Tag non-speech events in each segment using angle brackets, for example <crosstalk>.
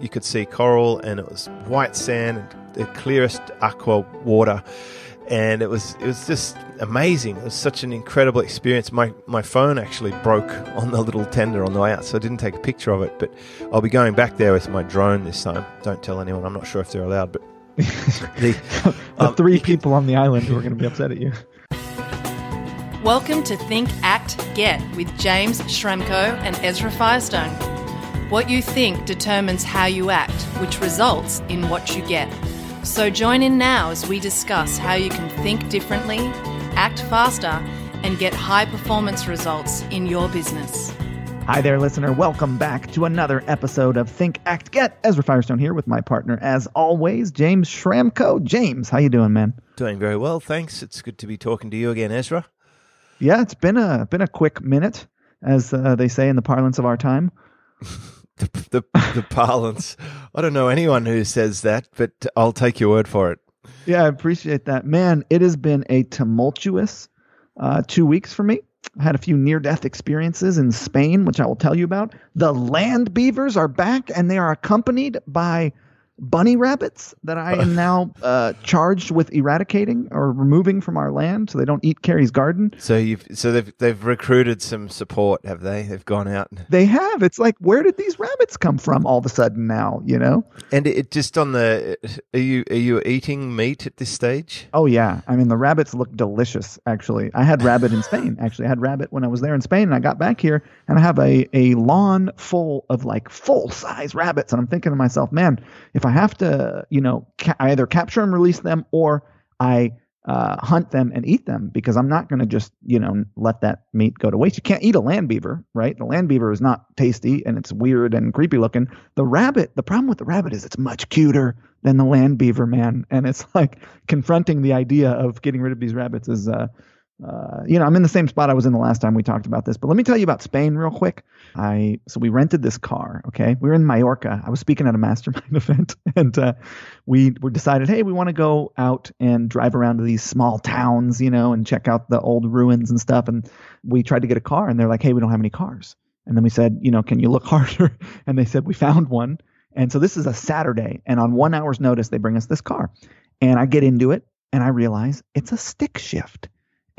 you could see coral, and it was white sand, and the clearest aqua water, and it was it was just amazing. It was such an incredible experience. My my phone actually broke <laughs> on the little tender on the way out, so I didn't take a picture of it. But I'll be going back there with my drone this time. Don't tell anyone. I'm not sure if they're allowed, but <laughs> the, the um, three people on the island who are going to be upset at you. Welcome to Think, Act, Get with James Schramko and Ezra Firestone. What you think determines how you act, which results in what you get. So join in now as we discuss how you can think differently, act faster, and get high performance results in your business. Hi there, listener. Welcome back to another episode of Think, Act, Get. Ezra Firestone here with my partner, as always, James Schramko. James, how you doing, man? Doing very well, thanks. It's good to be talking to you again, Ezra. Yeah, it's been a been a quick minute, as uh, they say in the parlance of our time. <laughs> the, the, the parlance. I don't know anyone who says that, but I'll take your word for it. Yeah, I appreciate that, man. It has been a tumultuous uh, two weeks for me. I had a few near death experiences in Spain, which I will tell you about. The land beavers are back, and they are accompanied by bunny rabbits that I am now uh, charged with eradicating or removing from our land so they don't eat Carrie's garden. So you've so they've they've recruited some support, have they? They've gone out. They have. It's like where did these rabbits come from all of a sudden now? You know. And it just on the are you are you eating meat at this stage? Oh yeah, I mean the rabbits look delicious. Actually, I had rabbit in Spain. Actually, I had rabbit when I was there in Spain, and I got back here and I have a a lawn full of like full size rabbits, and I'm thinking to myself, man, if I I have to, you know, ca- either capture and release them or I uh, hunt them and eat them because I'm not going to just, you know, let that meat go to waste. You can't eat a land beaver, right? The land beaver is not tasty and it's weird and creepy looking. The rabbit, the problem with the rabbit is it's much cuter than the land beaver, man. And it's like confronting the idea of getting rid of these rabbits is, uh, uh, you know, I'm in the same spot I was in the last time we talked about this. But let me tell you about Spain real quick. I so we rented this car. Okay, we were in Mallorca. I was speaking at a mastermind <laughs> event, and uh, we we decided, hey, we want to go out and drive around to these small towns, you know, and check out the old ruins and stuff. And we tried to get a car, and they're like, hey, we don't have any cars. And then we said, you know, can you look <laughs> harder? And they said we found one. And so this is a Saturday, and on one hour's notice, they bring us this car, and I get into it, and I realize it's a stick shift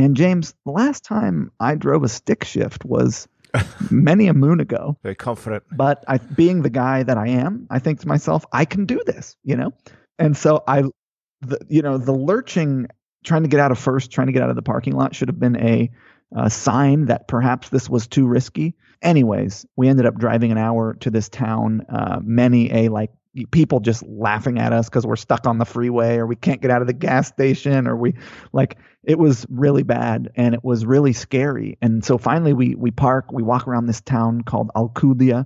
and James, the last time I drove a stick shift was <laughs> many a moon ago. Very confident. But I, being the guy that I am, I think to myself, I can do this, you know? And so I, the, you know, the lurching, trying to get out of first, trying to get out of the parking lot should have been a, a sign that perhaps this was too risky. Anyways, we ended up driving an hour to this town. Uh, many a like people just laughing at us because we're stuck on the freeway or we can't get out of the gas station or we like it was really bad and it was really scary. And so finally we we park we walk around this town called alcudia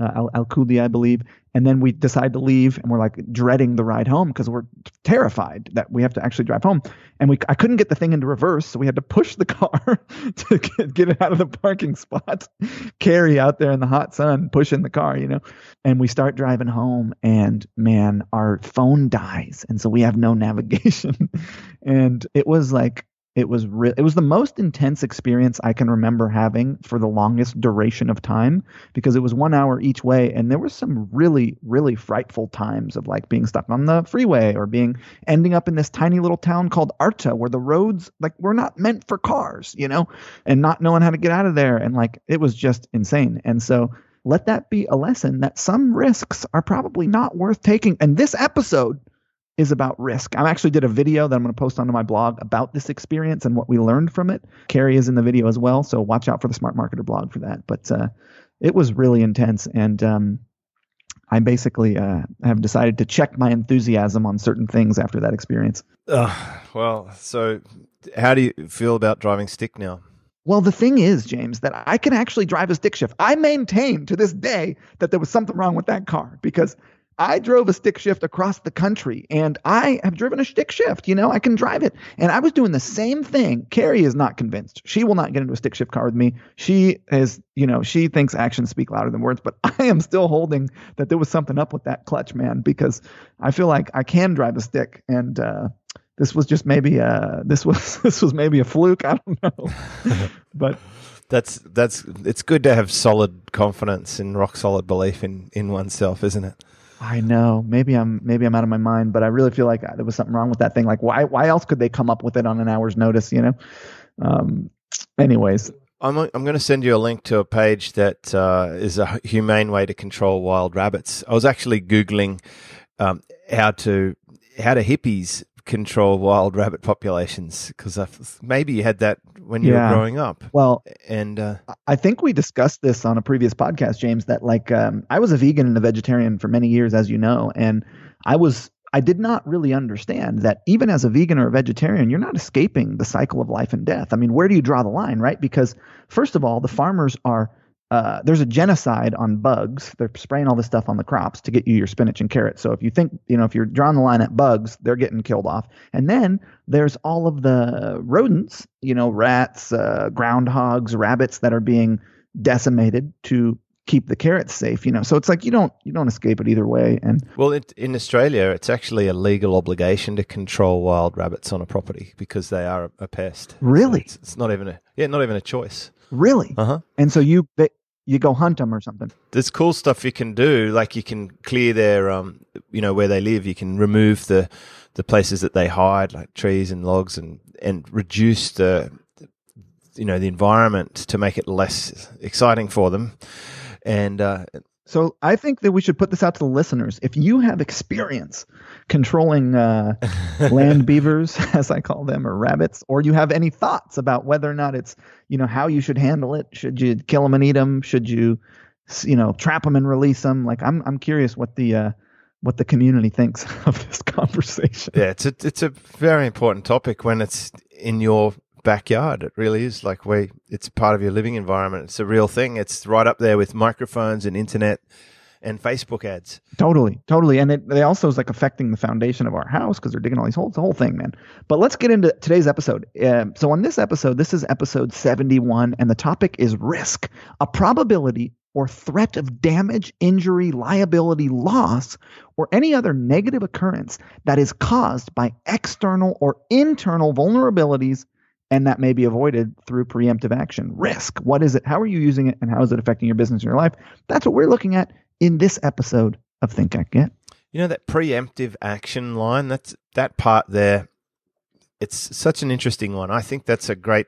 uh, Al- Alcudia, I believe. And then we decide to leave, and we're like dreading the ride home because we're terrified that we have to actually drive home. And we, I couldn't get the thing into reverse, so we had to push the car <laughs> to get, get it out of the parking spot. <laughs> Carrie out there in the hot sun pushing the car, you know. And we start driving home, and man, our phone dies, and so we have no navigation. <laughs> and it was like it was re- it was the most intense experience I can remember having for the longest duration of time because it was one hour each way, and there were some really really frightful times of like being stuck on the freeway or being ending up in this tiny little town called Arta where the roads like were not meant for cars, you know, and not knowing how to get out of there, and like it was just insane. And so let that be a lesson that some risks are probably not worth taking. And this episode is about risk. I actually did a video that I'm going to post onto my blog about this experience and what we learned from it. Carrie is in the video as well, so watch out for the Smart Marketer blog for that. But uh, it was really intense, and um, I basically uh, have decided to check my enthusiasm on certain things after that experience. Uh, well, so how do you feel about driving stick now? Well, the thing is, James, that I can actually drive a stick shift. I maintain to this day that there was something wrong with that car because I drove a stick shift across the country and I have driven a stick shift. You know, I can drive it. And I was doing the same thing. Carrie is not convinced. She will not get into a stick shift car with me. She is, you know, she thinks actions speak louder than words, but <laughs> I am still holding that there was something up with that clutch, man, because I feel like I can drive a stick and, uh, this was just maybe a this was <laughs> this was maybe a fluke. I don't know, <laughs> but that's that's it's good to have solid confidence and rock solid belief in in oneself, isn't it? I know. Maybe I'm maybe I'm out of my mind, but I really feel like there was something wrong with that thing. Like why why else could they come up with it on an hour's notice? You know. Um, anyways, I'm I'm going to send you a link to a page that uh, is a humane way to control wild rabbits. I was actually googling um, how to how do hippies control wild rabbit populations because maybe you had that when you yeah. were growing up. Well, and uh, I think we discussed this on a previous podcast, James. That like um, I was a vegan and a vegetarian for many years, as you know, and I was I did not really understand that even as a vegan or a vegetarian, you're not escaping the cycle of life and death. I mean, where do you draw the line, right? Because first of all, the farmers are uh, there's a genocide on bugs. They're spraying all this stuff on the crops to get you your spinach and carrots. So if you think, you know, if you're drawing the line at bugs, they're getting killed off. And then there's all of the rodents, you know, rats, uh, groundhogs, rabbits that are being decimated to keep the carrots safe. You know, so it's like you don't you don't escape it either way. And well, it, in Australia, it's actually a legal obligation to control wild rabbits on a property because they are a, a pest. Really, so it's, it's not even a yeah, not even a choice. Really? Uh huh. And so you you go hunt them or something. There's cool stuff you can do, like you can clear their um, you know, where they live. You can remove the the places that they hide, like trees and logs, and and reduce the you know the environment to make it less exciting for them. And uh, so I think that we should put this out to the listeners. If you have experience controlling uh, <laughs> land beavers, <laughs> as I call them, or rabbits, or you have any thoughts about whether or not it's, you know, how you should handle it, should you kill them and eat them? Should you, you know, trap them and release them? Like, I'm I'm curious what the uh, what the community <laughs> thinks of this conversation. Yeah, it's a it's a very important topic when it's in your backyard. It really is like we. It's part of your living environment. It's a real thing. It's right up there with microphones and internet and Facebook ads. Totally, totally, and it they also is like affecting the foundation of our house because they're digging all these holes. The whole thing, man. But let's get into today's episode. Uh, so on this episode, this is episode seventy-one, and the topic is risk, a probability or threat of damage, injury, liability, loss, or any other negative occurrence that is caused by external or internal vulnerabilities and that may be avoided through preemptive action. Risk. What is it? How are you using it? And how is it affecting your business and your life? That's what we're looking at in this episode of Think Act Get. You know that preemptive action line. That's that part there. It's such an interesting one. I think that's a great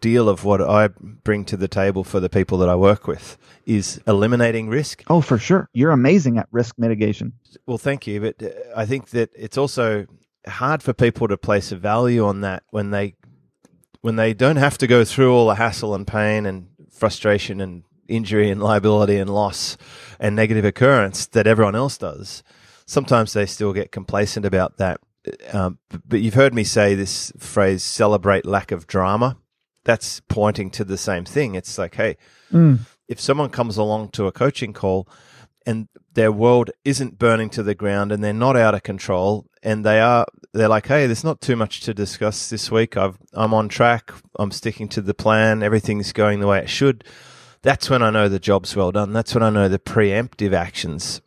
deal of what I bring to the table for the people that I work with is eliminating risk. Oh, for sure. You're amazing at risk mitigation. Well, thank you. But uh, I think that it's also hard for people to place a value on that when they when they don't have to go through all the hassle and pain and frustration and injury and liability and loss and negative occurrence that everyone else does, sometimes they still get complacent about that. Um, but you've heard me say this phrase, celebrate lack of drama. That's pointing to the same thing. It's like, hey, mm. if someone comes along to a coaching call and their world isn't burning to the ground and they're not out of control. And they are they're like hey there's not too much to discuss this week. I've I'm on track. I'm sticking to the plan. Everything's going the way it should. That's when I know the job's well done. That's when I know the preemptive actions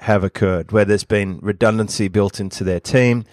have occurred where there's been redundancy built into their team.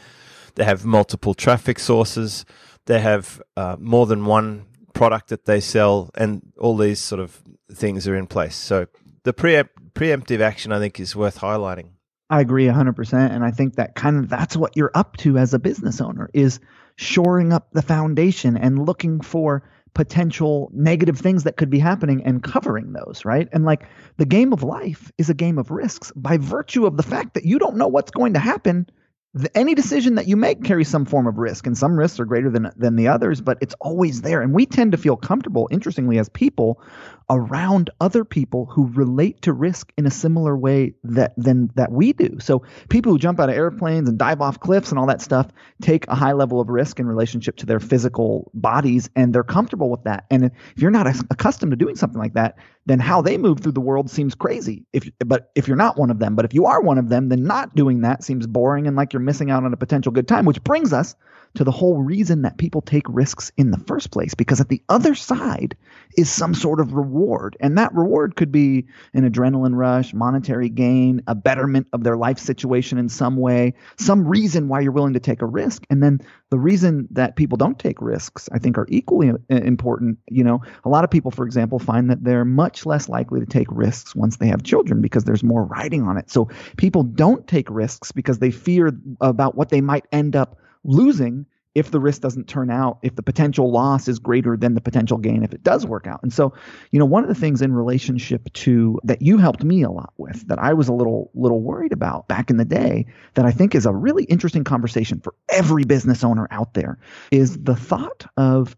They have multiple traffic sources. They have uh, more than one product that they sell and all these sort of things are in place. So the preempt preemptive action, I think, is worth highlighting. I agree 100%. And I think that kind of that's what you're up to as a business owner is shoring up the foundation and looking for potential negative things that could be happening and covering those, right? And like the game of life is a game of risks by virtue of the fact that you don't know what's going to happen the, any decision that you make carries some form of risk, and some risks are greater than than the others, but it's always there. And we tend to feel comfortable, interestingly, as people, around other people who relate to risk in a similar way that than that we do. So people who jump out of airplanes and dive off cliffs and all that stuff take a high level of risk in relationship to their physical bodies, and they're comfortable with that. And if you're not accustomed to doing something like that, then how they move through the world seems crazy. If but if you're not one of them, but if you are one of them, then not doing that seems boring and like you're missing out on a potential good time, which brings us to the whole reason that people take risks in the first place because at the other side is some sort of reward reward. And that reward could be an adrenaline rush, monetary gain, a betterment of their life situation in some way, some reason why you're willing to take a risk. And then the reason that people don't take risks, I think, are equally important. You know, a lot of people, for example, find that they're much less likely to take risks once they have children because there's more riding on it. So people don't take risks because they fear about what they might end up losing if the risk doesn't turn out, if the potential loss is greater than the potential gain if it does work out. And so, you know, one of the things in relationship to that you helped me a lot with that I was a little little worried about back in the day that I think is a really interesting conversation for every business owner out there is the thought of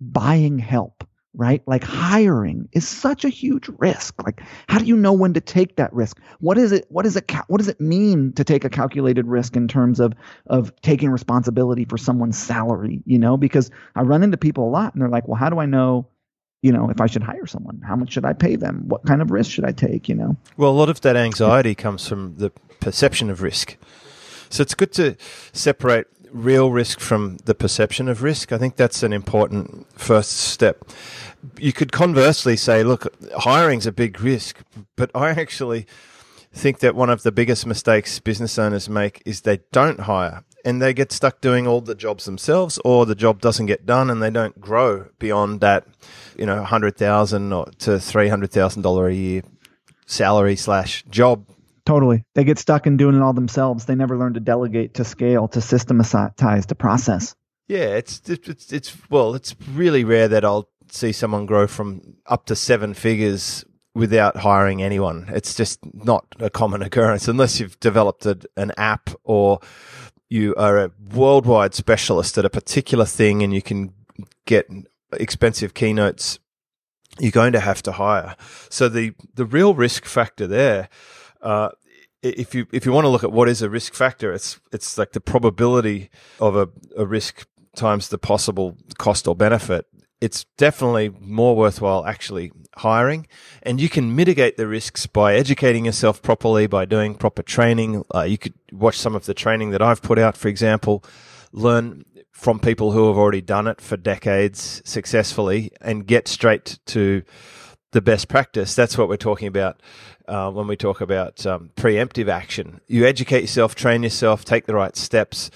buying help right? Like hiring is such a huge risk. Like, how do you know when to take that risk? What is it? What is it? What does it mean to take a calculated risk in terms of of taking responsibility for someone's salary? You know, because I run into people a lot, and they're like, "Well, how do I know?" You know, if I should hire someone, how much should I pay them? What kind of risk should I take? You know. Well, a lot of that anxiety comes from the perception of risk. So it's good to separate real risk from the perception of risk. I think that's an important first step. You could conversely say, look, hiring's a big risk, but I actually think that one of the biggest mistakes business owners make is they don't hire and they get stuck doing all the jobs themselves or the job doesn't get done and they don't grow beyond that, you know, 100,000 or to $300,000 a year salary slash job Totally. They get stuck in doing it all themselves. They never learn to delegate, to scale, to systematize, to process. Yeah, it's it's it's well, it's really rare that I'll see someone grow from up to seven figures without hiring anyone. It's just not a common occurrence unless you've developed a, an app or you are a worldwide specialist at a particular thing and you can get expensive keynotes. You're going to have to hire. So the the real risk factor there uh, if you if you want to look at what is a risk factor, it's it's like the probability of a, a risk times the possible cost or benefit. It's definitely more worthwhile actually hiring, and you can mitigate the risks by educating yourself properly, by doing proper training. Uh, you could watch some of the training that I've put out, for example, learn from people who have already done it for decades successfully, and get straight to the best practice. That's what we're talking about uh, when we talk about um, preemptive action. You educate yourself, train yourself, take the right steps,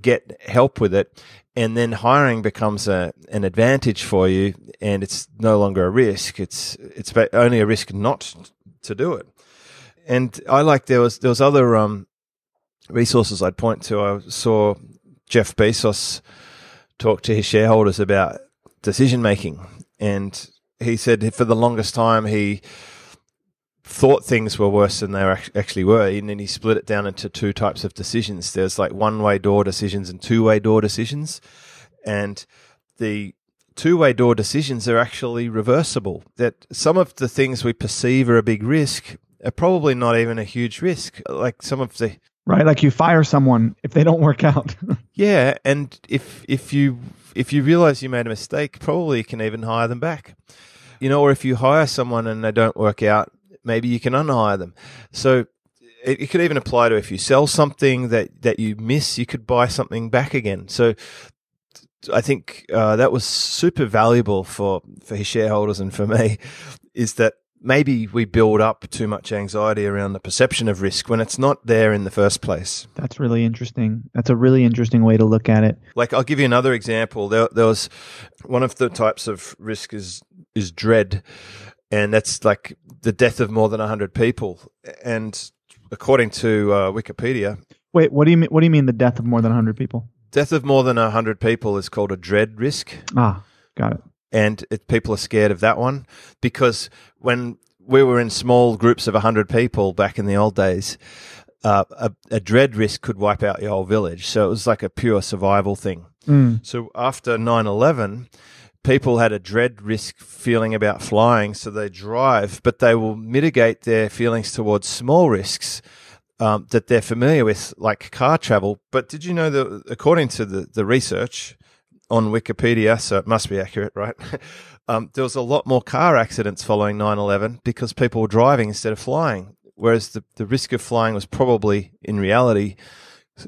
get help with it, and then hiring becomes a, an advantage for you, and it's no longer a risk. It's it's only a risk not to do it. And I like there was there was other um, resources I'd point to. I saw Jeff Bezos talk to his shareholders about decision making, and he said for the longest time he thought things were worse than they actually were, and then he split it down into two types of decisions. There's like one-way door decisions and two-way door decisions, and the two-way door decisions are actually reversible. That some of the things we perceive are a big risk are probably not even a huge risk. Like some of the right, like you fire someone if they don't work out. <laughs> yeah, and if if you if you realize you made a mistake, probably you can even hire them back. You know, or if you hire someone and they don't work out, maybe you can unhire them. So it, could even apply to if you sell something that, that you miss, you could buy something back again. So I think uh, that was super valuable for, for his shareholders and for me is that maybe we build up too much anxiety around the perception of risk when it's not there in the first place. That's really interesting. That's a really interesting way to look at it. Like I'll give you another example. There, there was one of the types of risk is is dread, and that's like the death of more than 100 people. And according to uh, Wikipedia. Wait, what do you mean? What do you mean the death of more than 100 people? Death of more than 100 people is called a dread risk. Ah, got it. And it, people are scared of that one because when we were in small groups of 100 people back in the old days, uh, a, a, dread risk could wipe out your whole village. So it was like a pure survival thing. Mm. So after 9 11, people had a dread risk feeling about flying, so they drive, but they will mitigate their feelings towards small risks um, that they're familiar with, like car travel. But did you know that according to the, the research on Wikipedia, so it must be accurate, right? <laughs> um, there was a lot more car accidents following 9 11 because people were driving instead of flying, whereas the, the risk of flying was probably, in reality,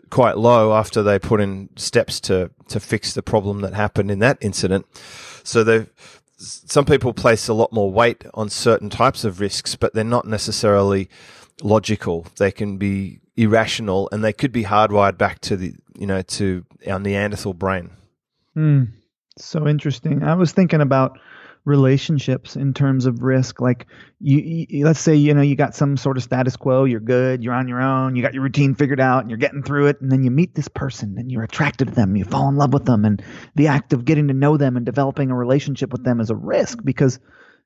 quite low after they put in steps to to fix the problem that happened in that incident. So they some people place a lot more weight on certain types of risks, but they're not necessarily logical. They can be irrational, and they could be hardwired back to the you know to our Neanderthal brain. Hmm. So interesting. I was thinking about relationships in terms of risk like you, you, let's say you know you got some sort of status quo you're good you're on your own you got your routine figured out and you're getting through it and then you meet this person and you're attracted to them you fall in love with them and the act of getting to know them and developing a relationship with them is a risk because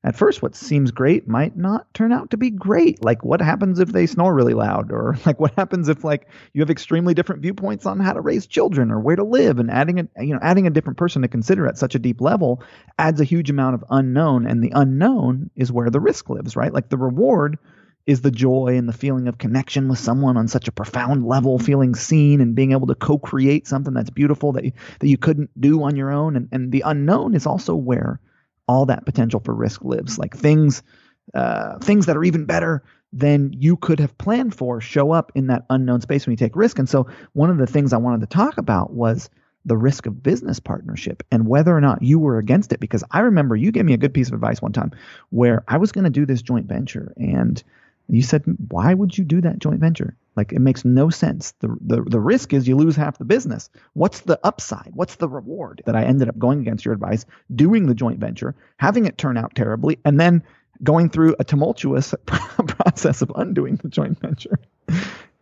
at first what seems great might not turn out to be great. Like what happens if they snore really loud? Or <laughs> like what happens if like you have extremely different viewpoints on how to raise children or where to live? And adding a you know adding a different person to consider at such a deep level adds a huge amount of unknown. And the unknown is where the risk lives right? Like the reward is the joy and the feeling of connection with someone on such a profound level, feeling seen and being able to co-create something that's beautiful that you, that you couldn't do on your own. And, and the unknown is also where all that potential for risk lives. Like things, uh, things that are even better than you could have planned for show up in that unknown space when you take risk. And so one of the things I wanted to talk about was the risk of business partnership and whether or not you were against it. Because I remember you gave me a good piece of advice one time where I was going to do this joint venture and you said, why would you do that joint venture? Like it makes no sense. The, the the risk is you lose half the business. What's the upside? What's the reward? That I ended up going against your advice, doing the joint venture, having it turn out terribly, and then going through a tumultuous <laughs> process of undoing the joint venture.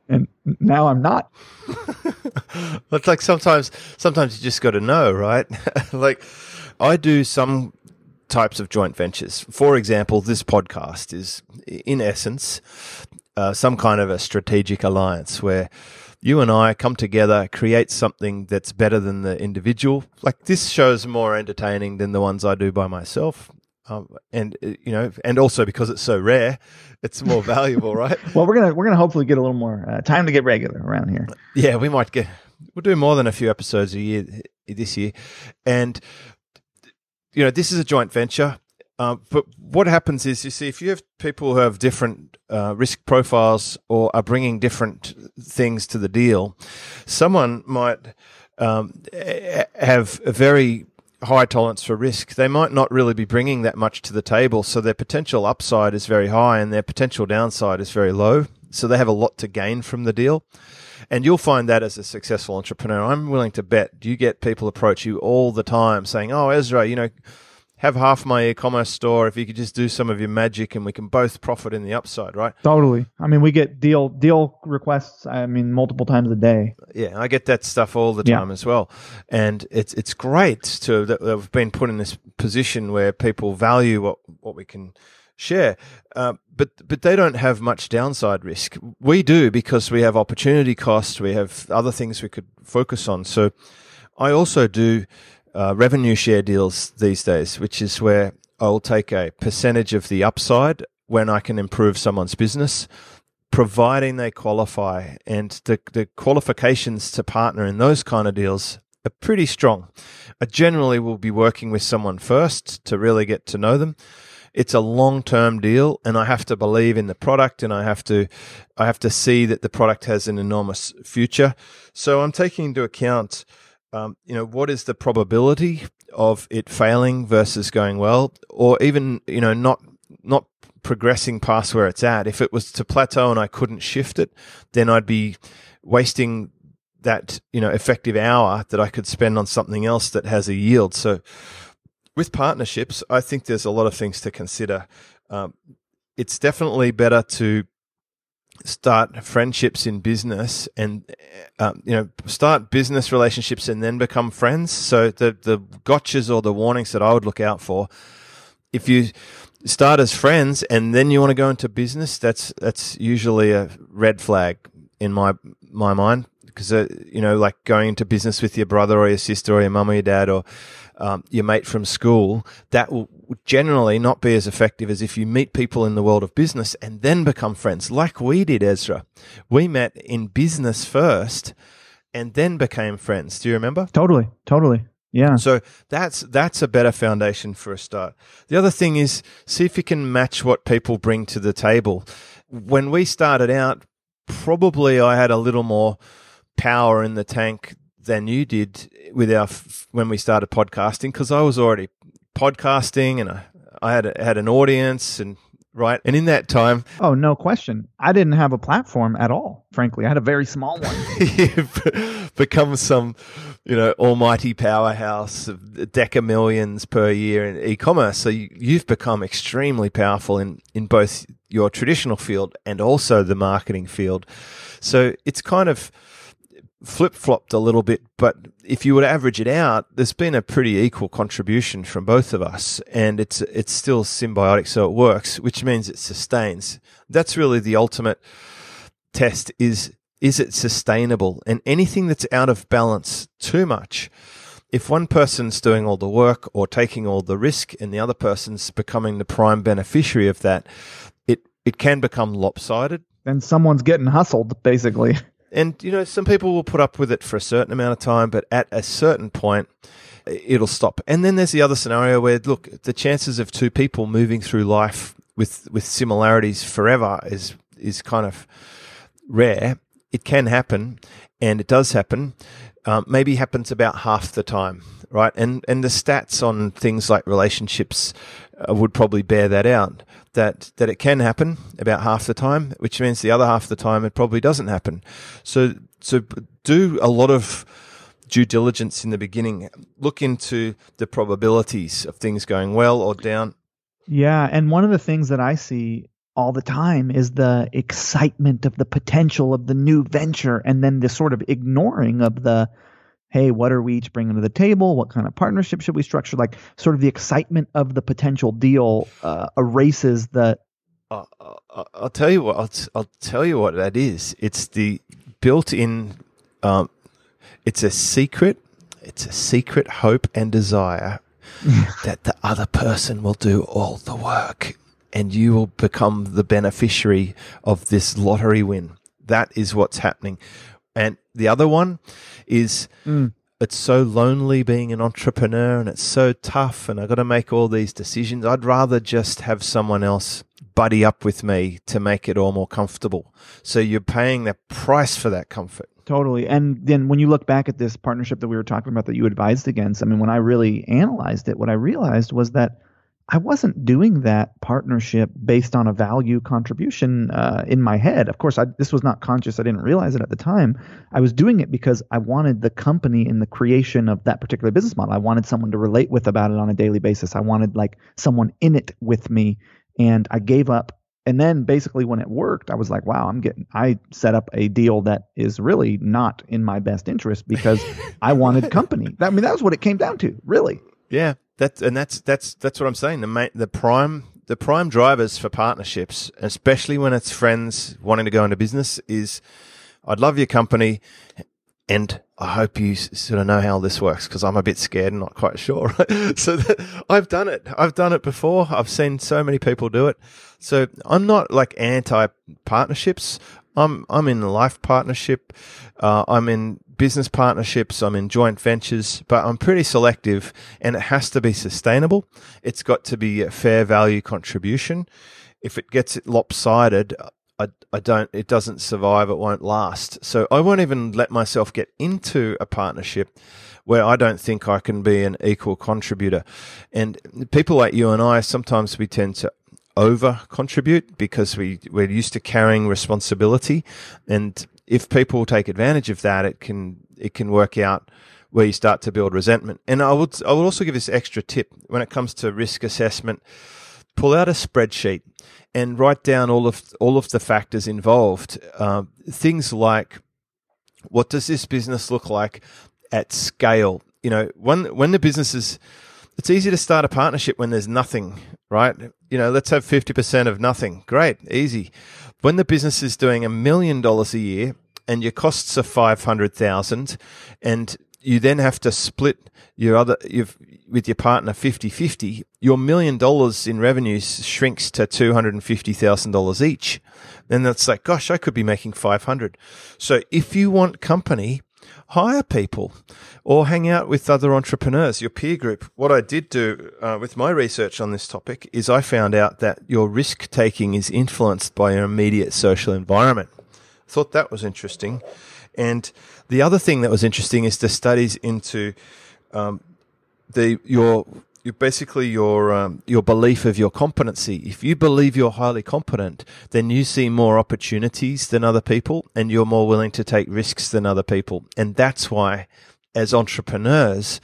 And now I'm not. <laughs> it's like sometimes sometimes you just got to know, right? <laughs> like I do some types of joint ventures. For example, this podcast is, in essence, uh, some kind of a strategic alliance where you and I come together, create something that's better than the individual. Like this show's more entertaining than the ones I do by myself. Um, and uh, you know, and also because it's so rare, it's more <laughs> valuable, right? well, we're gonna we're gonna hopefully get a little more uh, time to get regular around here. Yeah, we might get we'll do more than a few episodes a year this year, and you know, this is a joint venture. Uh, but what happens is, you see, if you have people who have different uh, risk profiles or are bringing different things to the deal, someone might um, have a very high tolerance for risk. They might not really be bringing that much to the table, so their potential upside is very high and their potential downside is very low. So they have a lot to gain from the deal. And you'll find that as a successful entrepreneur. I'm willing to bet you get people approach you all the time saying, Oh, Ezra, you know, have half my e-commerce store. If you could just do some of your magic and we can both profit in the upside right? Totally. I mean we get deal deal requests i mean multiple times a day. Yeah i get that stuff all the time yeah. as well. And it's it's great to that we've been put in this position where people value what what we can share. Uh, but but they don't have much downside risk. We do because we have opportunity cost. We have other things we could focus on. So I also do uh, revenue share deals these days, which is where I'll take a percentage of the upside when I can improve someone's business, providing they qualify. And the the qualifications to partner in those kind of deals are pretty strong. I generally will be working with someone first to really get to know them it's a long term deal and I have to believe in the product and I have to I have to see that the product has an enormous future. So I'm taking into account um, you know what is the probability of it failing versus going well or even you know not not progressing past where it's at. If it was to plateau and I couldn't shift it, then I'd be wasting that you know effective hour that I could spend on something else that has a yield. So with partnerships, I think there's a lot of things to consider. Um, it's definitely better to start friendships in business and um, you know start business relationships and then become friends so the the gotchas or the warnings that i would look out for if you start as friends and then you want to go into business that's that's usually a red flag in my my mind because uh, you know like going into business with your brother or your sister or your mum or your dad or um, your mate from school, that will generally not be as effective as if you meet people in the world of business and then become friends, like we did, Ezra. We met in business first and then became friends. Do you remember? Totally, totally. Yeah. So that's that's a better foundation for a start. The other thing is see if you can match what people bring to the table. When we started out, probably I had a little more power in the tank than you did with our when we started podcasting because I was already podcasting and I, I had a, had an audience and right and in that time <laughs> Oh, no question. I didn't have a platform at all, frankly. I had a very small one. <laughs> you've become some you know almighty powerhouse of deca millions per year in e-commerce so you, you've become extremely powerful in in both your traditional field and also the marketing field so it's kind of flip flopped a little bit, but if you were to average it out, there's been a pretty equal contribution from both of us, and it's it's still symbiotic, so it works, which means it sustains. That's really the ultimate test: is is it sustainable? And anything that's out of balance too much, if one person's doing all the work or taking all the risk, and the other person's becoming the prime beneficiary of that, it it can become lopsided then someone's getting hustled, basically. <laughs> and you know some people will put up with it for a certain amount of time but at a certain point it'll stop. And then there's the other scenario where look the chances of two people moving through life with with similarities forever is is kind of rare. It can happen and it does happen. Um, maybe happens about half the time right? And and the stats on things like relationships uh, would probably bear that out that that it can happen about half the time, which means the other half of the time it probably doesn't happen. So so do a lot of due diligence in the beginning. Look into the probabilities of things going well or down. Yeah, and one of the things that I see all the time is the excitement of the potential of the new venture and then the sort of ignoring of the hey, what are we each bringing to the table? What kind of partnership should we structure? Like, sort of the excitement of the potential deal uh, erases the. Uh, uh, I'll tell you what. I'll, t- I'll tell you what that is. It's the built-in. Um, it's a secret. It's a secret hope and desire <laughs> that the other person will do all the work, and you will become the beneficiary of this lottery win. That is what's happening. And the other one is mm. it's so lonely being an entrepreneur and it's so tough and I've got to make all these decisions. I'd rather just have someone else buddy up with me to make it all more comfortable. So you're paying the price for that comfort. Totally. And then when you look back at this partnership that we were talking about that you advised against, I mean, when I really analyzed it, what I realized was that I wasn't doing that partnership based on a value contribution uh, in my head. Of course, I, this was not conscious. I didn't realize it at the time. I was doing it because I wanted the company in the creation of that particular business model. I wanted someone to relate with about it on a daily basis. I wanted like someone in it with me, and I gave up. And then basically, when it worked, I was like, "Wow, I'm getting." I set up a deal that is really not in my best interest because <laughs> I wanted company. I mean, that was what it came down to, really. Yeah, that and that's that's that's what I'm saying. The main, the prime the prime drivers for partnerships, especially when it's friends wanting to go into business, is I'd love your company, and I hope you sort of know how this works because I'm a bit scared and not quite <laughs> sure. so that, I've done it. I've done it before. I've seen so many people do it. So I'm not like anti partnerships. I'm I'm in life partnership. Uh, I'm in business partnerships, I'm in joint ventures, but I'm pretty selective and it has to be sustainable. It's got to be a fair value contribution. If it gets lopsided, I, I don't, it doesn't survive, it won't last. So I won't even let myself get into a partnership where I don't think I can be an equal contributor. And people like you and I, sometimes we tend to over contribute because we, we're used to carrying responsibility and if people take advantage of that, it can it can work out where you start to build resentment. And I would I would also give this extra tip when it comes to risk assessment. Pull out a spreadsheet and write down all of all of the factors involved. Uh, things like what does this business look like at scale? You know, when when the business is it's easy to start a partnership when there's nothing, right? You know, let's have 50% of nothing. Great, easy. When the business is doing a million dollars a year and your costs are 500,000 and you then have to split your other with your partner 50-50, your million dollars in revenues shrinks to $250,000 each. Then that's like, gosh, I could be making 500. So if you want company, hire people or hang out with other entrepreneurs, your peer group. What I did do uh, with my research on this topic is I found out that your risk taking is influenced by your immediate social environment. Thought that was interesting. And the other thing that was interesting is the studies into um, the your you basically your um, your belief of your competency. If you believe you're highly competent, then you see more opportunities than other people, and you're more willing to take risks than other people. And that's why, as entrepreneurs,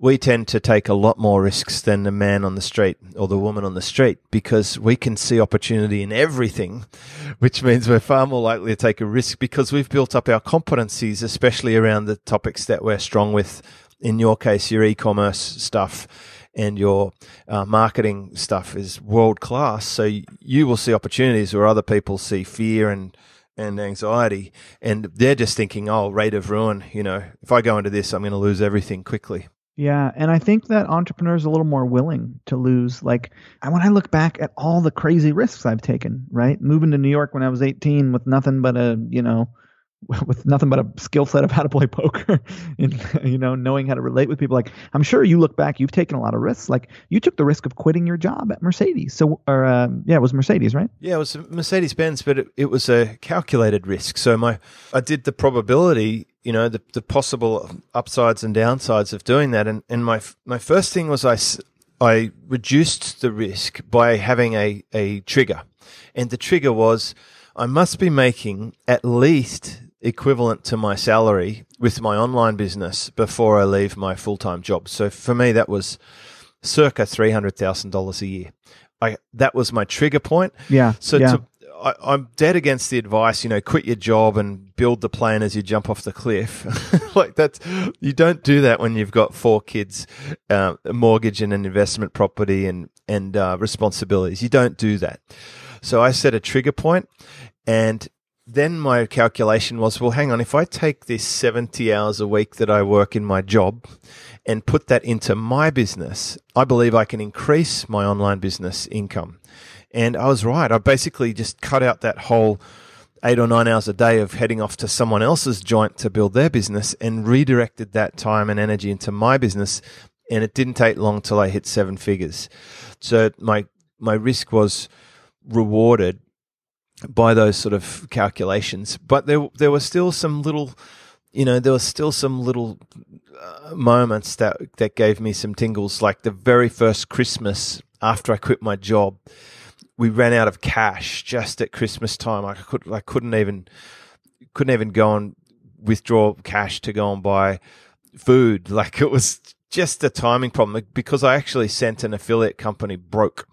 we tend to take a lot more risks than the man on the street or the woman on the street because we can see opportunity in everything, <laughs> which means we're far more likely to take a risk because we've built up our competencies, especially around the topics that we're strong with. In your case, your e-commerce stuff and your uh, marketing stuff is world class. So you will see opportunities where other people see fear and and anxiety, and they're just thinking, "Oh, rate of ruin." You know, if I go into this, I'm going to lose everything quickly. Yeah, and I think that entrepreneurs are a little more willing to lose. Like, when I look back at all the crazy risks I've taken, right? Moving to New York when I was 18 with nothing but a, you know, <laughs> with nothing but a skill set of how to play poker <laughs> and you know knowing how to relate with people. Like i'm sure you look back you've taken a lot of risks. Like you took the risk of quitting your job at mercedes. So or um, yeah it was mercedes right? Yeah it was mercedes benz but it, it was a calculated risk. So my i did the probability you know the, the possible upsides and downsides of doing that. And, and my my first thing was i i reduced the risk by having a a trigger. And the trigger was I must be making at least equivalent to my salary with my online business before I leave my full time job. So for me, that was circa three hundred thousand dollars a year. I that was my trigger point. Yeah. So yeah. To, I, am dead against the advice, you know, quit your job and build the plane as you jump off the cliff. <laughs> like that's you don't do that when you've got four kids, uh, a mortgage and an investment property and and uh, responsibilities. You don't do that. So I set a trigger point, and then my calculation was well, hang on, if I take this 70 hours a week that I work in my job and put that into my business, I believe I can increase my online business income. And I was right. I basically just cut out that whole eight or nine hours a day of heading off to someone else's joint to build their business and redirected that time and energy into my business. And it didn't take long till I hit seven figures. So my, my risk was rewarded by those sort of calculations. But there there were still some little, you know, there were still some little uh, moments that that gave me some tingles. Like the very first Christmas after I quit my job, we ran out of cash just at Christmas time. I could I couldn't even couldn't even go and withdraw cash to go and buy food. <laughs> Like it was just a timing problem because I actually sent an affiliate company broke.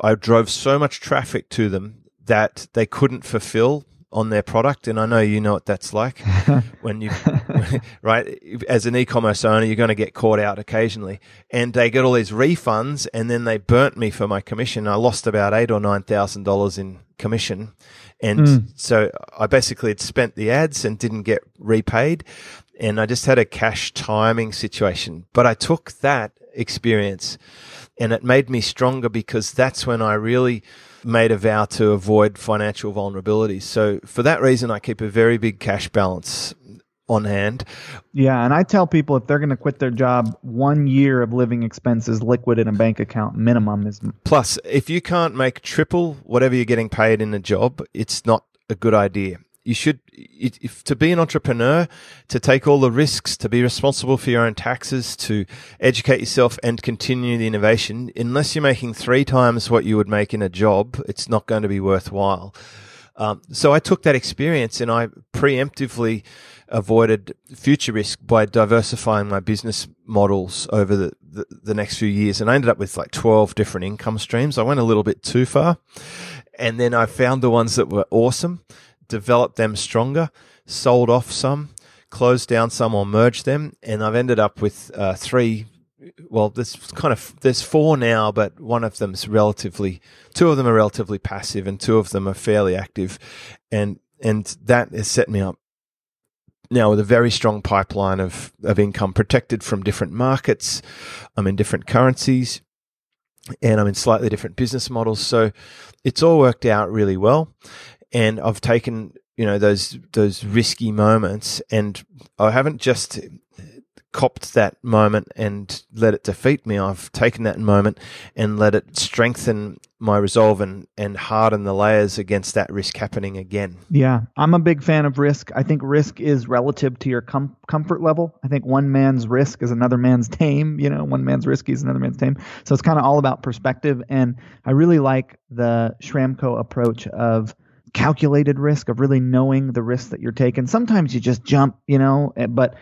I drove so much traffic to them that they couldn't fulfill on their product. And I know you know what that's like <laughs> when you, <laughs> right, as an e commerce owner, you're going to get caught out occasionally. And they get all these refunds and then they burnt me for my commission. I lost about eight or $9,000 in commission. And mm. so I basically had spent the ads and didn't get repaid. And I just had a cash timing situation. But I took that experience and it made me stronger because that's when I really, made a vow to avoid financial vulnerabilities. So for that reason, I keep a very big cash balance on hand. Yeah, and I tell people if they're going to quit their job, one year of living expenses liquid in a bank account minimum is. Plus, if you can't make triple whatever you're getting paid in a job, it's not a good idea you should if, to be an entrepreneur to take all the risks to be responsible for your own taxes to educate yourself and continue the innovation unless you're making three times what you would make in a job it's not going to be worthwhile. Um, so i took that experience and i preemptively avoided future risk by diversifying my business models over the, the, the next few years. And i ended up with like 12 different income streams. I went a little bit too far. And then i found the ones that were awesome developed them stronger, sold off some, closed down some, or merged them, and I've ended up with uh, three. Well, there's kind of there's four now, but one of them's relatively, two of them are relatively passive, and two of them are fairly active, and and that has set me up now with a very strong pipeline of, of income protected from different markets. I'm in different currencies and I'm in slightly different business models. So it's all worked out really well and I've taken you know those those risky moments, and I haven't just copped that moment and let it defeat me. I've taken that moment and let it strengthen my resolve and, and harden the layers against that risk happening again. Yeah, I'm a big fan of risk. I think risk is relative to your com- comfort level. I think one man's risk is another man's tame. You know, one man's risky is another man's tame. So it's kind of all about perspective. And I really like the Schramko approach of calculated risk of really knowing the risks that you're taking. Sometimes you just jump, you know, eh, but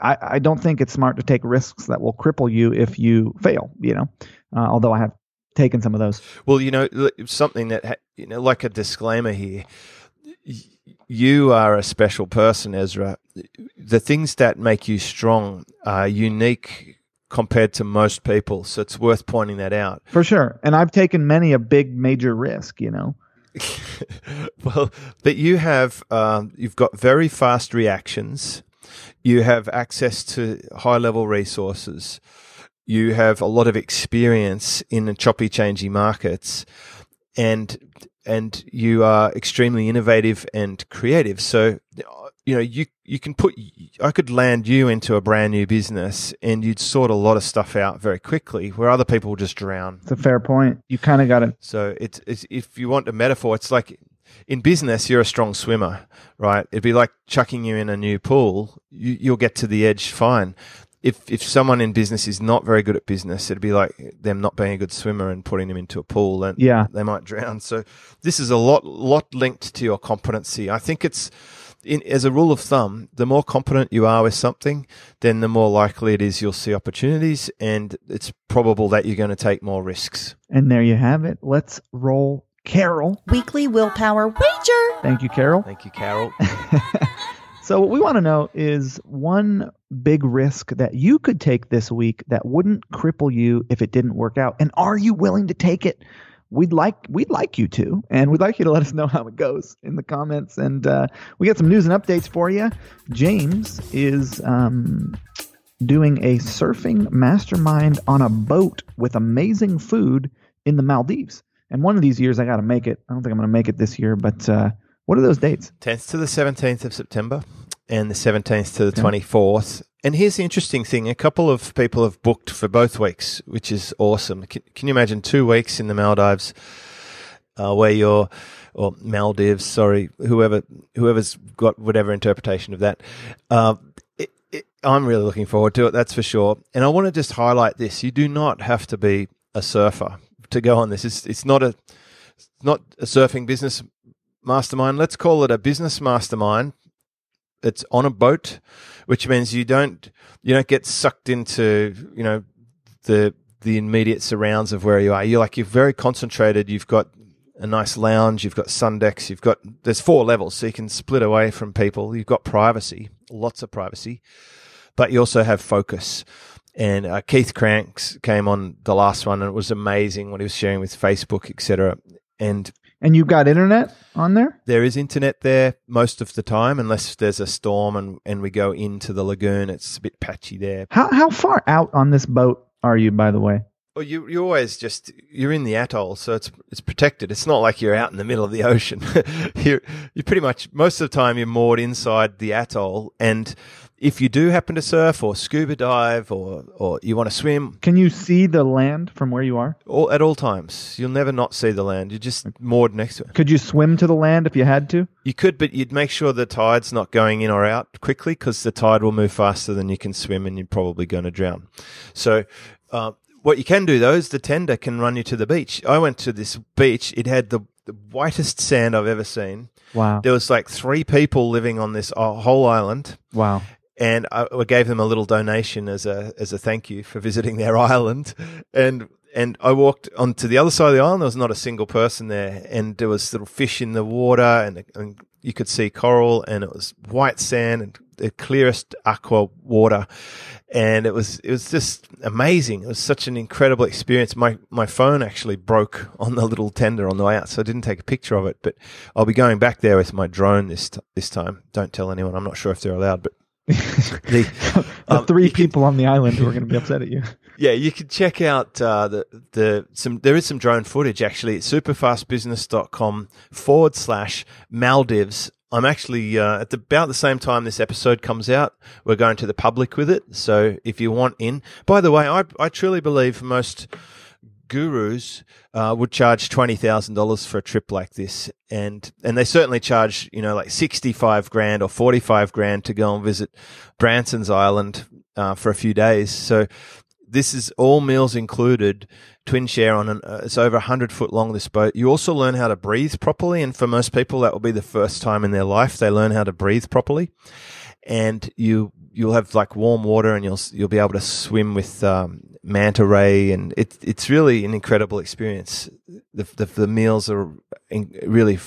I, I don't think it's smart to take risks that will cripple you if you fail, you know, uh, although I have taken some of those. Well, you know, something that, you know, like a disclaimer here, you are a special person, Ezra. The things that make you strong are unique compared to most people. So it's worth pointing that out. For sure. And I've taken many a big major risk, you know. <laughs> well, but you have um, you've got very fast reactions. You have access to high level resources. You have a lot of experience in choppy, changing markets, and and you are extremely innovative and creative. So, you know, you you can put I could land you into a brand new business and you'd sort a lot of stuff out very quickly, where other people will just drown. It's a fair point. You kind of got it. So it's, it's if you want a metaphor, it's like in business, you're a strong swimmer, right? It'd be like chucking you in a new pool. You, you'll get to the edge fine if if someone in business is not very good at business, it'd be like them not being a good swimmer and putting them into a pool, and yeah. they might drown. So this is a lot lot linked to your competency. I think it's in, as a rule of thumb, the more competent you are with something, then the more likely it is you'll see opportunities, and it's probable that you're going to take more risks. And there you have it. Let's roll Carol. Weekly willpower wager. Thank you, Carol. Thank you, Carol. <laughs> so what we want to know is one big risk that you could take this week that wouldn't cripple you if it didn't work out? And are you willing to take it? We'd like we'd like you to, and we'd like you to let us know how it goes in the comments. And uh, we got some news and updates for you. James is um, doing a surfing mastermind on a boat with amazing food in the Maldives. And one of these years, I got to make it. I don't think I'm going to make it this year, but uh, what are those dates? 10th to the 17th of September and the 17th to the 24th. And here's the interesting thing a couple of people have booked for both weeks, which is awesome. Can, can you imagine two weeks in the Maldives uh, where you're, or Maldives, sorry, whoever, whoever's got whatever interpretation of that. Uh, it, it, I'm really looking forward to it, that's for sure. And I want to just highlight this. You do not have to be a surfer to go on this. It's, it's not a, it's not a surfing business mastermind. Let's call it a business mastermind it's on a boat, which means you don't you don't get sucked into you know the the immediate surrounds of where you are. You're like you're very concentrated. You've got a nice lounge. You've got sun decks. You've got there's four levels, so you can split away from people. You've got privacy, lots of privacy, but you also have focus. And uh, Keith Krance came on the last one, and it was amazing what he was sharing with Facebook, etc. And and you've got internet on there? There is internet there most of the time, unless there's a storm and, and we go into the lagoon. It's a bit patchy there. How how far out on this boat are you, by the way? Well, you you always just you're in the atoll, so it's it's protected. It's not like you're out in the middle of the ocean. <laughs> you're you pretty much most of the time you're moored inside the atoll, and if you do happen to surf or scuba dive or, or you want to swim. Can you see the land from where you are? All, at all times. You'll never not see the land. You're just moored next to it. Could you swim to the land if you had to? You could, but you'd make sure the tide's not going in or out quickly because the tide will move faster than you can swim and you're probably going to drown. So, uh, what you can do though is the tender can run you to the beach. I went to this beach. It had the, the whitest sand I've ever seen. Wow. There was like three people living on this uh, whole island. Wow and I, gave them a little donation as a as a thank you for visiting their <laughs> island. And and I walked onto the other side of the island. There was not a single person there, and there was little fish in the water, and, and you could see coral, and it was white sand and the clearest aqua water, and it was it was just amazing. It was such an incredible experience. My my phone actually broke on the little tender on the way out, so I didn't take a picture of it. But I'll be going back there with my drone this this time. Don't tell anyone. I'm not sure if they're allowed, but <laughs> the, the um, three people on the island who are going to be upset at you. <laughs> Yeah, you can check out uh, the the some. There is some drone footage actually at superfastbusiness.com forward slash Maldives I'm actually uh, at the, about the same time this episode comes out. We're going to the public with it. So if you want in, by the way, I I truly believe most gurus uh, would charge twenty thousand dollars for a trip like this, and and they certainly charge you know like sixty five grand or forty five grand to go and visit Branson's Island uh, for a few days. So this is all meals included. Twin share on an, uh, it's over hundred foot long. This boat. You also learn how to breathe properly, and for most people, that will be the first time in their life they learn how to breathe properly. And you you'll have like warm water, and you'll you'll be able to swim with um, manta ray, and it, it's really an incredible experience. The the, the meals are in, really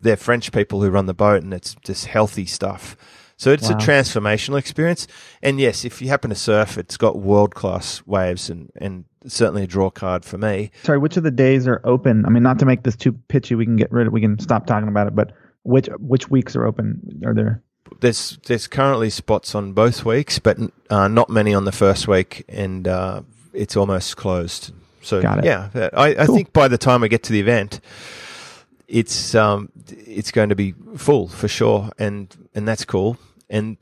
they're French people who run the boat, and it's just healthy stuff. So it's wow. a transformational experience. And yes, if you happen to surf, it's got world class waves and, and certainly a draw card for me. Sorry, which of the days are open? I mean, not to make this too pitchy, we can get rid of we can stop talking about it, but which which weeks are open? Are there there's there's currently spots on both weeks, but uh, not many on the first week, and uh, it's almost closed. So yeah, I, I cool. think by the time we get to the event, it's um, it's going to be full for sure, and and that's cool. And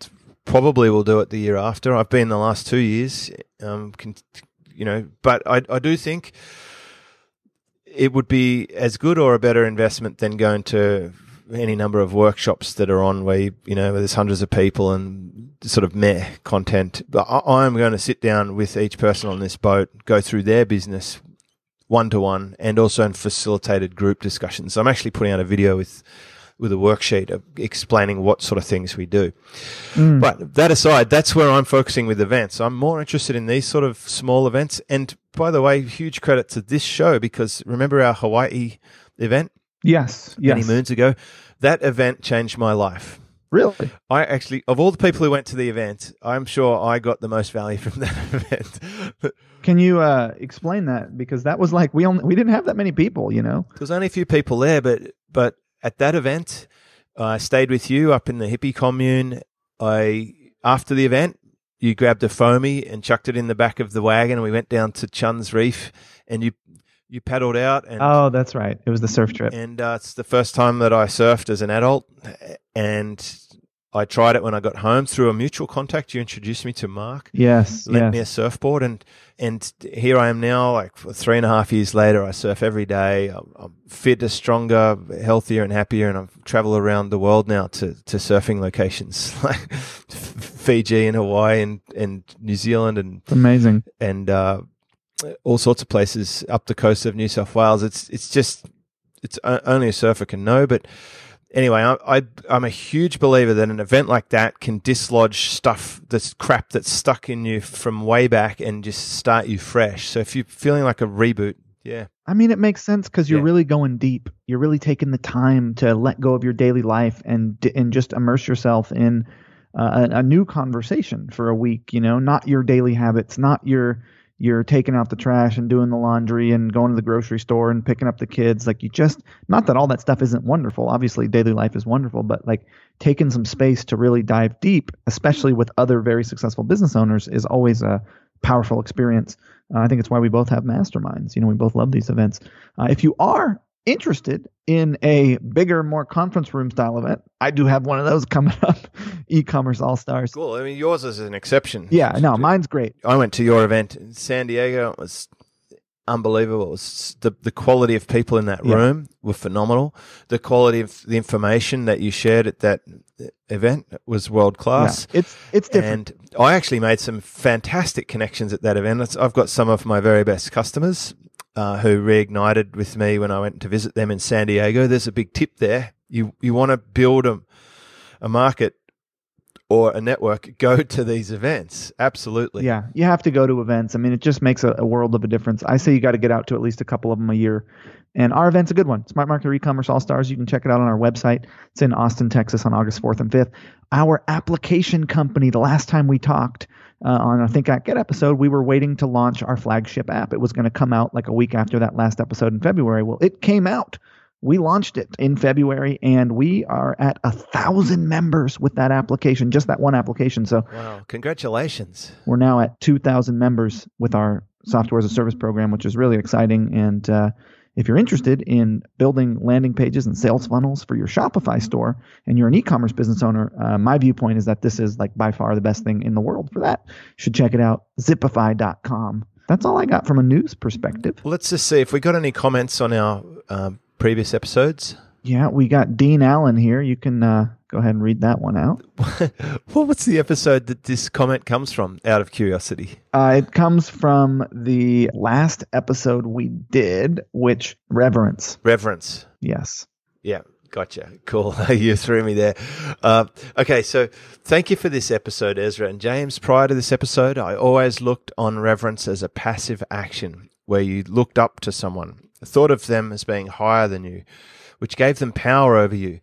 probably we'll do it the year after. I've been the last two years, um, can, you know, but I I do think it would be as good or a better investment than going to any number of workshops that are on where you, you know where there's hundreds of people and sort of meh content. But I, am going to sit down with each person on this boat, go through their business one to one, and also in facilitated group discussions. So I'm actually putting out a video with with a worksheet of explaining what sort of things we do. Mm. But that aside, that's where I'm focusing with events. I'm more interested in these sort of small events. And by the way, huge credit to this show because remember our Hawaii event? Yes, yes. Many moons ago. That event changed my life. Really? I actually, of all the people who went to the event, I'm sure I got the most value from <laughs> that event. Can you uh, explain that? Because that was like we only we didn't have that many people, you know. There was only a few people there, but but at that event, I stayed with you up in the hippie commune. I after the event, you grabbed a foamy and chucked it in the back of the wagon, and we went down to Chun's Reef, and you you paddled out. And, oh, that's right. It was the surf trip. And uh, it's the first time that I surfed as an adult. And I tried it when I got home through a mutual contact. You introduced me to Mark. Yes. Lent yes. me a surfboard. And, and here I am now, like three and a half years later. I surf every day. I'm, I'm fitter, stronger, healthier, and happier. And I travel around the world now to, to surfing locations <laughs> like Fiji and Hawaii and, and New Zealand. And amazing. And, uh, all sorts of places up the coast of New South Wales. It's it's just it's only a surfer can know. But anyway, I, I I'm a huge believer that an event like that can dislodge stuff that's crap that's stuck in you from way back and just start you fresh. So if you're feeling like a reboot, yeah. I mean, it makes sense because you're yeah. really going deep. You're really taking the time to let go of your daily life and and just immerse yourself in uh, a, a new conversation for a week. You know, not your daily habits, not your you're taking out the trash and doing the laundry and going to the grocery store and picking up the kids like you just not that all that stuff isn't wonderful. Obviously daily life is wonderful but like taking some space to really dive deep especially with other very successful business owners is always a powerful experience. Uh, i think it's why we both have masterminds. You know we both love these events. Uh, if you are interested in a bigger, more conference room style event, I do have one of those <laughs> coming up. E-commerce All Stars. Cool. I mean, yours is an exception. Yeah, no, mine's great. I went to your event in San Diego. It was unbelievable. It was the the quality of people in that room yeah. were phenomenal. The quality of the information that you shared at that event was world class. Yeah, it's it's different. And I actually made some fantastic connections at that event. I've got some of my very best customers uh, who reignited with me when I went to visit them in San Diego. There's a big tip there. You you want to build a, a market or a network, go <laughs> to these events. Absolutely. Yeah, you have to go to events. I mean, it just makes a, a world of a difference. I say you got to get out to at least a couple of them a year. And our event's a good one. Smart Marketer E-commerce All Stars. You can check it out on our website. It's in Austin, Texas on August 4th and 5th. Our application company, the last time we talked, uh, on I Think Act Get episode, we were waiting to launch our flagship app. It was going to come out like a week after that last episode in February. Well, it came out. We launched it in February, and we are at a thousand members with that application, just that one application. So, wow! Congratulations. We're now at two thousand members with our software as a service program, which is really exciting. And uh, if you're interested in building landing pages and sales funnels for your Shopify store and you're an e-commerce business owner, uh, my viewpoint is that this is like by far the best thing in the world for that. You should check it out, zipify.com. That's all I got from a news perspective. Let's just see if we got any comments on our um, previous episodes. Yeah, we got Dean Allen here. You can uh, go ahead and read that one out. <laughs> well, what's the episode that this comment comes from, out of curiosity? Uh, it comes from the last episode we did, which Reverence. Reverence. Yes. Yeah, gotcha. Cool. <laughs> you threw me there. Uh, okay, so thank you for this episode, Ezra and James. Prior to this episode, I always looked on reverence as a passive action where you looked up to someone, thought of them as being higher than you which gave them power over you.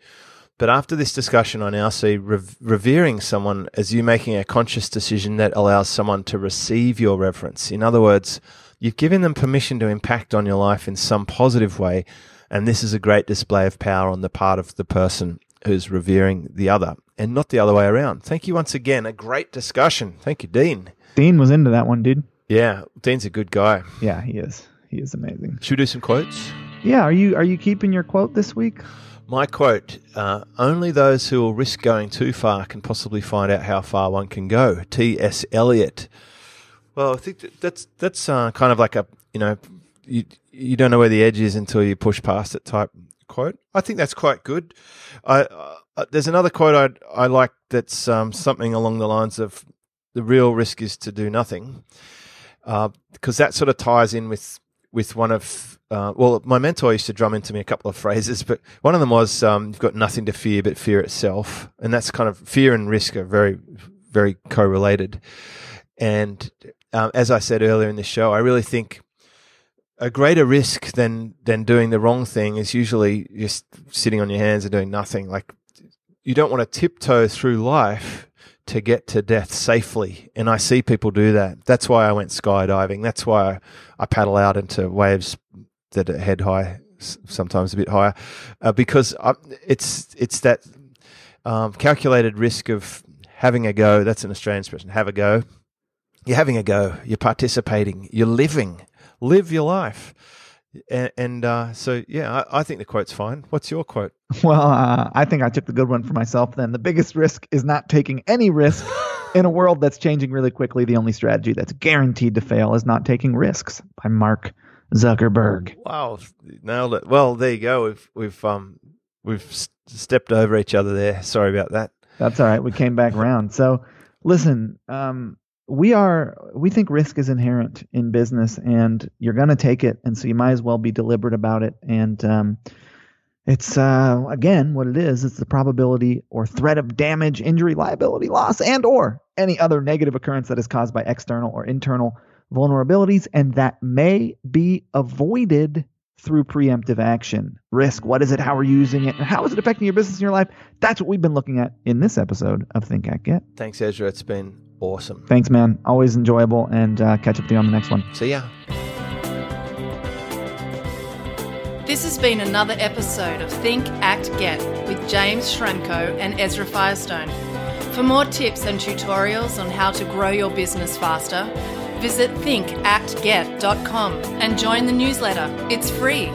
But after this discussion, I now see rev- revering someone as you making a conscious decision that allows someone to receive your reverence. In other words, you've given them permission to impact on your life in some positive way, and this is a great display of power on the part of the person who's revering the other, and not the other way around. Thank you once again. A great discussion. Thank you, Dean. Dean was into that one, dude. Yeah, Dean's a good guy. Yeah, he is. He is amazing. Should we do some quotes? Yeah, are you are you keeping your quote this week? My quote: uh, "Only those who will risk going too far can possibly find out how far one can go." T. S. Eliot. Well, I think that's that's uh, kind of like a you know you you don't know where the edge is until you push past it type quote. I think that's quite good. I uh, there's another quote I I like that's um, something along the lines of the real risk is to do nothing, because uh, that sort of ties in with with one of uh, well, my mentor used to drum into me a couple of phrases, but one of them was um, "You've got nothing to fear but fear itself," and that's kind of fear and risk are very, very correlated. And um, as I said earlier in the show, I really think a greater risk than than doing the wrong thing is usually just sitting on your hands and doing nothing. Like you don't want to tiptoe through life to get to death safely. And I see people do that. That's why I went skydiving. That's why I paddle out into waves that it had high, sometimes a bit higher, uh, because I, it's it's that um, calculated risk of having a go. That's an Australian expression. Have a go. You're having a go. You're participating. You're living. Live your life. And, and uh, so, yeah, I, I, think the quote's fine. What's your quote? <laughs> Well, uh, I think I took the good one for myself. Then the biggest risk is not taking any risk. <laughs> in a world that's changing really quickly, the only strategy that's guaranteed to fail is not taking risks. By Mark Zuckerberg. Wow, nailed it. Well, there you go. We've we've um we've stepped over each other there. Sorry about that. That's all right. We came back around. So, listen, um, we are we think risk is inherent in business, and you're going to take it, and so you might as well be deliberate about it. And um, it's uh, again what it is. It's the probability or threat of damage, injury, liability, loss, and or any other negative occurrence that is caused by external or internal vulnerabilities, and that may be avoided through preemptive action. Risk, what is it? How are you using it? And how is it affecting your business and your life? That's what we've been looking at in this episode of Think Act Get. Thanks, Ezra. It's been awesome. Thanks, man. Always enjoyable, and uh, catch up with you on the next one. See ya. This has been another episode of Think, Act, Get with James Schramko and Ezra Firestone. For more tips and tutorials on how to grow your business faster, Visit thinkactget.com and join the newsletter. It's free.